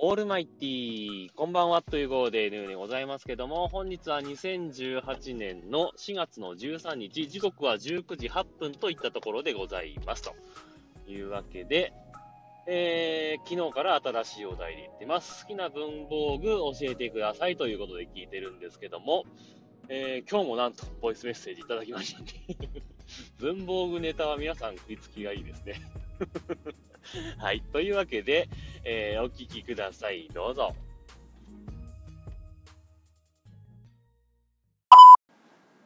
オールマイティー、こんばんはという号でのようにございますけども、本日は2018年の4月の13日、時刻は19時8分といったところでございます。というわけで、えー、昨日から新しいお題で言ってます。好きな文房具教えてくださいということで聞いてるんですけども、えー、今日もなんとボイスメッセージいただきましたね。文房具ネタは皆さん食いつきがいいですね。はい。というわけで、えー、お聞きください。どうぞ。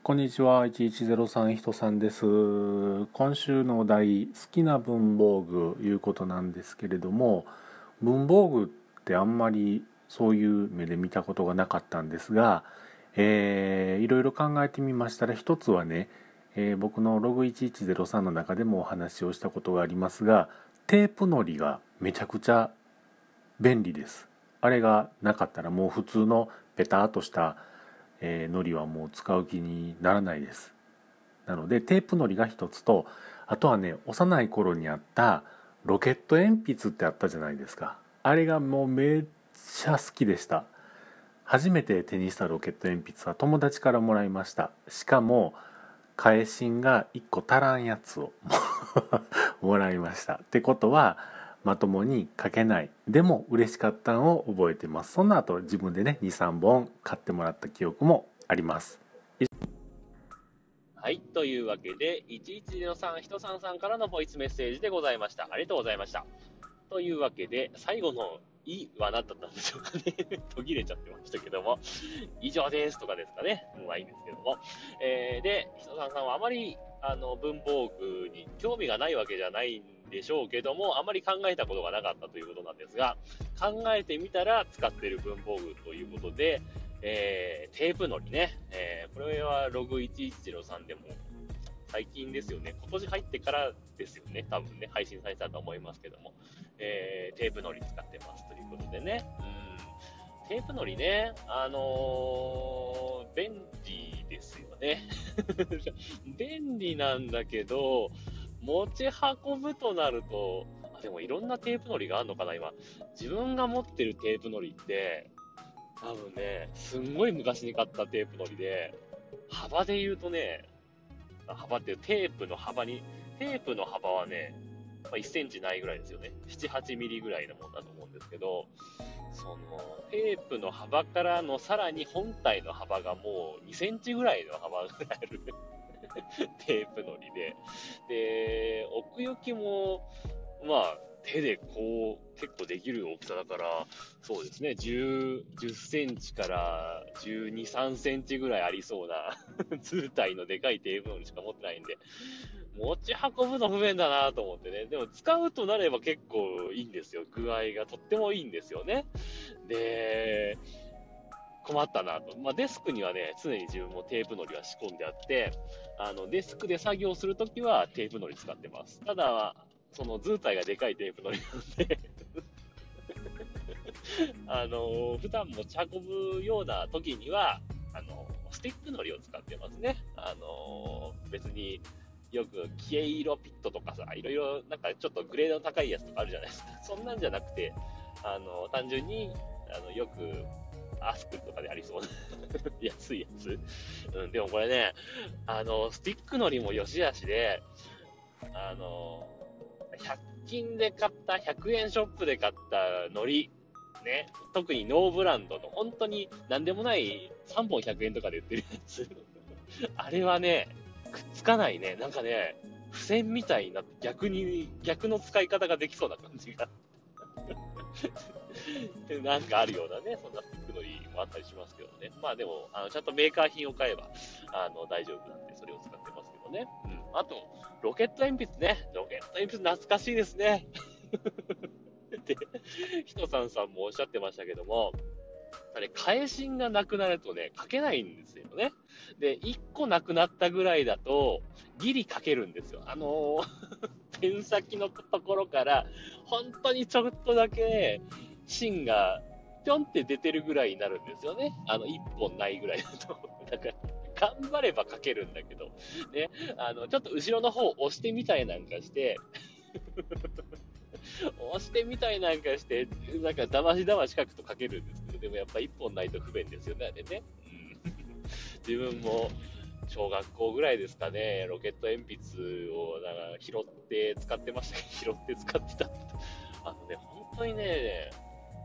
こんにちは、1103人さんです。今週のお題、好きな文房具いうことなんですけれども、文房具ってあんまりそういう目で見たことがなかったんですが、えー、いろいろ考えてみましたら、一つはね、えー、僕のログ1103の中でもお話をしたことがありますが、テープのりがめちゃくちゃ便利です。あれがなかったらもう普通のペターとした、えー、のりはもう使う気にならないです。なのでテープのりが一つとあとはね幼い頃にあったロケット鉛筆ってあったじゃないですか。あれがもうめっちゃ好きでした。初めて手にしたロケット鉛筆は友達からもらいました。しかも返しが1個足らんやつを もらいました。ってことはまともに書けない。でも嬉しかったのを覚えてます。その後自分でね23本買ってもらった記憶もあります。はいというわけで1103人さんさんからのボイスメッセージでございました。ありがとうございました。というわけで最後のいは何だったんでしょうかね途切れちゃってましたけども、以上ですとかですかね。まあいいんですけども。えー、で、人さんさんはあまり、あの、文房具に興味がないわけじゃないんでしょうけども、あまり考えたことがなかったということなんですが、考えてみたら使ってる文房具ということで、えー、テープのりね、えー、これはログ1103でも最近ですよね。今年入ってからですよね。多分ね、配信されたと思いますけども。えー、テープのり使ってますということでね。うん。テープのりね、あのー、便利ですよね。便利なんだけど、持ち運ぶとなると、あでもいろんなテープのりがあるのかな、今。自分が持ってるテープのりって、多分ね、すんごい昔に買ったテープのりで、幅で言うとね、幅っていうテープの幅に、テープの幅はね、まあ、1センチないぐらいですよね。7、8ミリぐらいのもんだと思うんですけど、その、テープの幅からのさらに本体の幅がもう2センチぐらいの幅がある。テープのりで、で、奥行きも、まあ、手でこう、結構できる大きさだから、そうですね、10、10センチから12、3センチぐらいありそうな 通体のでかいテーブルしか持ってないんで、持ち運ぶの不便だなと思ってね。でも使うとなれば結構いいんですよ。具合がとってもいいんですよね。で、困ったなと。まあ、デスクにはね、常に自分もテープのりは仕込んであって、あの、デスクで作業するときはテープのり使ってます。ただ、その図体がでかいテープのりなんで あの、普段持ち運ぶような時には、あの、スティックのりを使ってますね。あの、別に、よく、消え色ピットとかさ、いろいろ、なんかちょっとグレードの高いやつとかあるじゃないですか。そんなんじゃなくて、あの、単純に、あの、よく、アスクとかでありそうな 安いやつ。うん、でもこれね、あの、スティックのりも良し悪しで、あの、100均で買った、100円ショップで買った海苔、ね、特にノーブランドの、本当に何でもない3本100円とかで売ってるやつ。あれはね、くっつかないね。なんかね、付箋みたいになって逆に、逆の使い方ができそうな感じが なんかあるようなね、そんな服のりもあったりしますけどね。まあでも、あのちゃんとメーカー品を買えば、あの、大丈夫なんで、それを使ってますけどね。うん。あと、ロケット鉛筆ね。ロケット鉛筆懐かしいですね。で、ひとさんさんもおっしゃってましたけども、あれ、返しがなくなるとね、書けないんですよね。で、1個なくなったぐらいだと、ギリ書けるんですよ。あのー、ペン先のところから、本当にちょっとだけ、芯が、ぴょんって出てるぐらいになるんですよね。あの、1本ないぐらいだと。だから、頑張れば書けるんだけど、ね、あの、ちょっと後ろの方を押してみたいなんかして、押してみたいなんかして、なんかだましだまし書くと書けるんです、でもやっぱ一本ないと不便ですよね、あれね。うん、自分も、小学校ぐらいですかね、ロケット鉛筆をなんか拾って使ってましたけど、拾って使ってた。あのね、本当にね、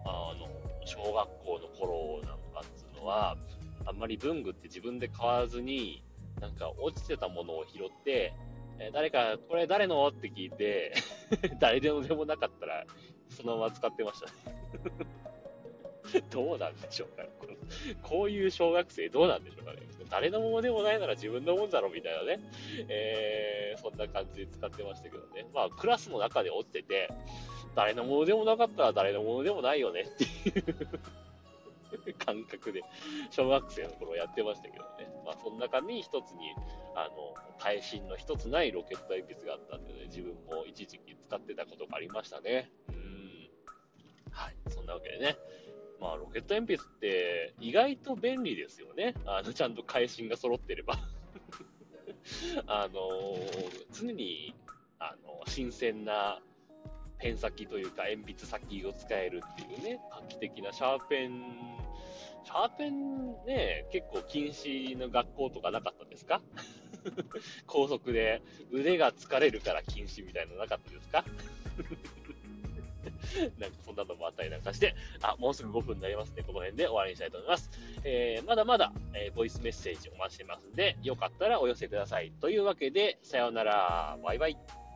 あの、小学校の頃なんかっつうのは、あんまり文具って自分で買わずに、なんか落ちてたものを拾って、え誰か、これ誰の？って聞いて 誰でもでもなかったら、そのまま使ってましたね どうなんでしょうかここういう小学生どうなんでしょうかね誰のものでもないなら自分のもんだろみたいなね、えー、そんな感じで使ってましたけどね。まあ、クラスの中で落ちてて、誰のものでもなかったら誰のものでもないよねっていう感覚で、小学生の頃やってましたけどね。まあ、その中に一つに、あの、耐震の一つないロケット鉛筆があったんでね、自分も一時期使ってたことがありましたね。うん。はい。そんなわけでね。まあ、ロケット鉛筆って意外と便利ですよね。あの、ちゃんと返信が揃ってれば。あの常に、あの、新鮮なペン先というか鉛筆先を使えるっていうね、画期的なシャーペン、シャーペンね、結構禁止の学校とかなかったですか？高速で腕が疲れるから禁止みたいなのなかったですか？なんかそんなのもあったりなんかして、あ、もうすぐ5分になりますね。この辺で終わりにしたいと思います。えー、まだまだ、えー、ボイスメッセージお待ちしてますんで、よかったらお寄せください。というわけで、さようなら。バイバイ。